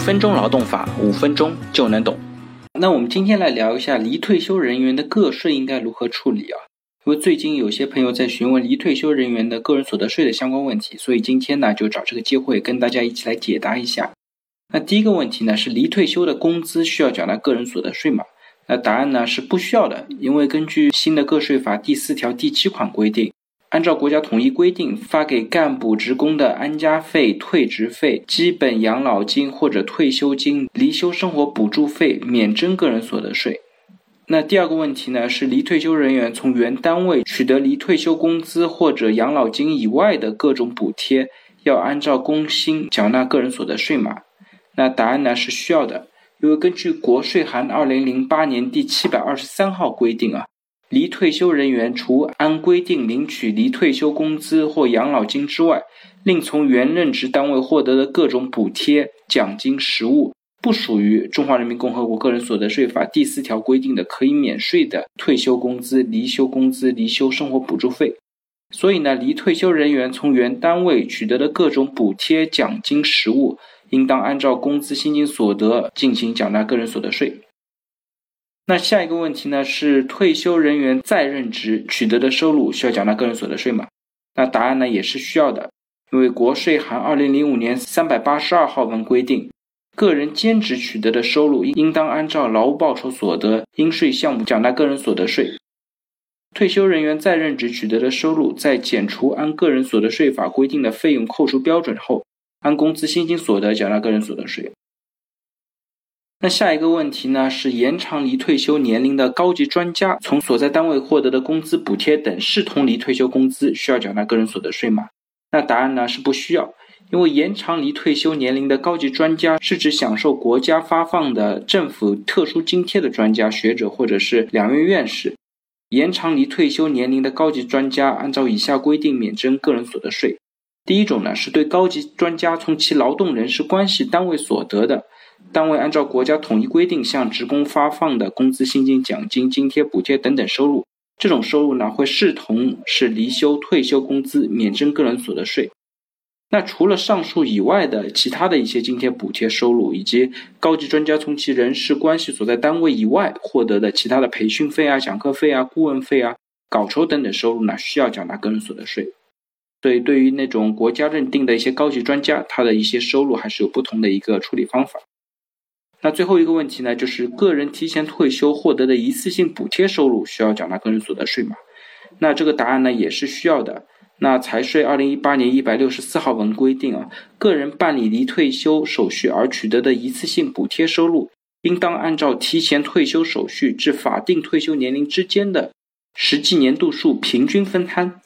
分钟劳动法，五分钟就能懂。那我们今天来聊一下离退休人员的个税应该如何处理啊？因为最近有些朋友在询问离退休人员的个人所得税的相关问题，所以今天呢就找这个机会跟大家一起来解答一下。那第一个问题呢是离退休的工资需要缴纳个人所得税吗？那答案呢是不需要的，因为根据新的个税法第四条第七款规定。按照国家统一规定发给干部职工的安家费、退职费、基本养老金或者退休金、离休生活补助费免征个人所得税。那第二个问题呢，是离退休人员从原单位取得离退休工资或者养老金以外的各种补贴，要按照工薪缴纳个人所得税吗？那答案呢是需要的，因为根据国税函二零零八年第七百二十三号规定啊。离退休人员除按规定领取离退休工资或养老金之外，另从原任职单位获得的各种补贴、奖金、实物，不属于《中华人民共和国个人所得税法》第四条规定的可以免税的退休工资、离休工资、离休生活补助费。所以呢，离退休人员从原单位取得的各种补贴、奖金、实物，应当按照工资薪金所得进行缴纳个人所得税。那下一个问题呢？是退休人员再任职取得的收入需要缴纳个人所得税吗？那答案呢也是需要的，因为国税函二零零五年三百八十二号文规定，个人兼职取得的收入应当按照劳务报酬所得应税项目缴纳个人所得税。退休人员再任职取得的收入，在减除按个人所得税法规定的费用扣除标准后，按工资薪金所得缴纳个人所得税。那下一个问题呢？是延长离退休年龄的高级专家从所在单位获得的工资补贴等视同离退休工资，需要缴纳个人所得税吗？那答案呢是不需要，因为延长离退休年龄的高级专家是指享受国家发放的政府特殊津贴的专家学者或者是两院院士。延长离退休年龄的高级专家按照以下规定免征个人所得税。第一种呢，是对高级专家从其劳动人事关系单位所得的。单位按照国家统一规定向职工发放的工资、薪金、奖金、津贴、补贴等等收入，这种收入呢会视同是离休、退休工资，免征个人所得税。那除了上述以外的其他的一些津贴、补贴收入，以及高级专家从其人事关系所在单位以外获得的其他的培训费啊、讲课费啊、顾问费啊、稿酬等等收入呢，需要缴纳个人所得税。所以，对于那种国家认定的一些高级专家，他的一些收入还是有不同的一个处理方法。那最后一个问题呢，就是个人提前退休获得的一次性补贴收入需要缴纳个人所得税吗？那这个答案呢也是需要的。那财税二零一八年一百六十四号文规定啊，个人办理离退休手续而取得的一次性补贴收入，应当按照提前退休手续至法定退休年龄之间的实际年度数平均分摊。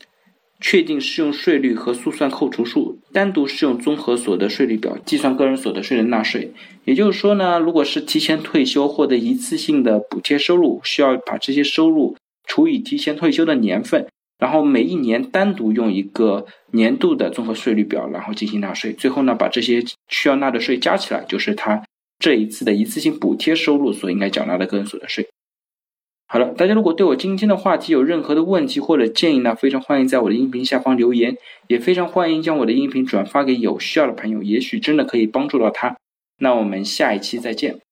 确定适用税率和速算扣除数，单独适用综合所得税率表计算个人所得税的纳税。也就是说呢，如果是提前退休获得一次性的补贴收入，需要把这些收入除以提前退休的年份，然后每一年单独用一个年度的综合税率表，然后进行纳税。最后呢，把这些需要纳的税加起来，就是他这一次的一次性补贴收入所应该缴纳的个人所得税。好了，大家如果对我今天的话题有任何的问题或者建议呢，非常欢迎在我的音频下方留言，也非常欢迎将我的音频转发给有需要的朋友，也许真的可以帮助到他。那我们下一期再见。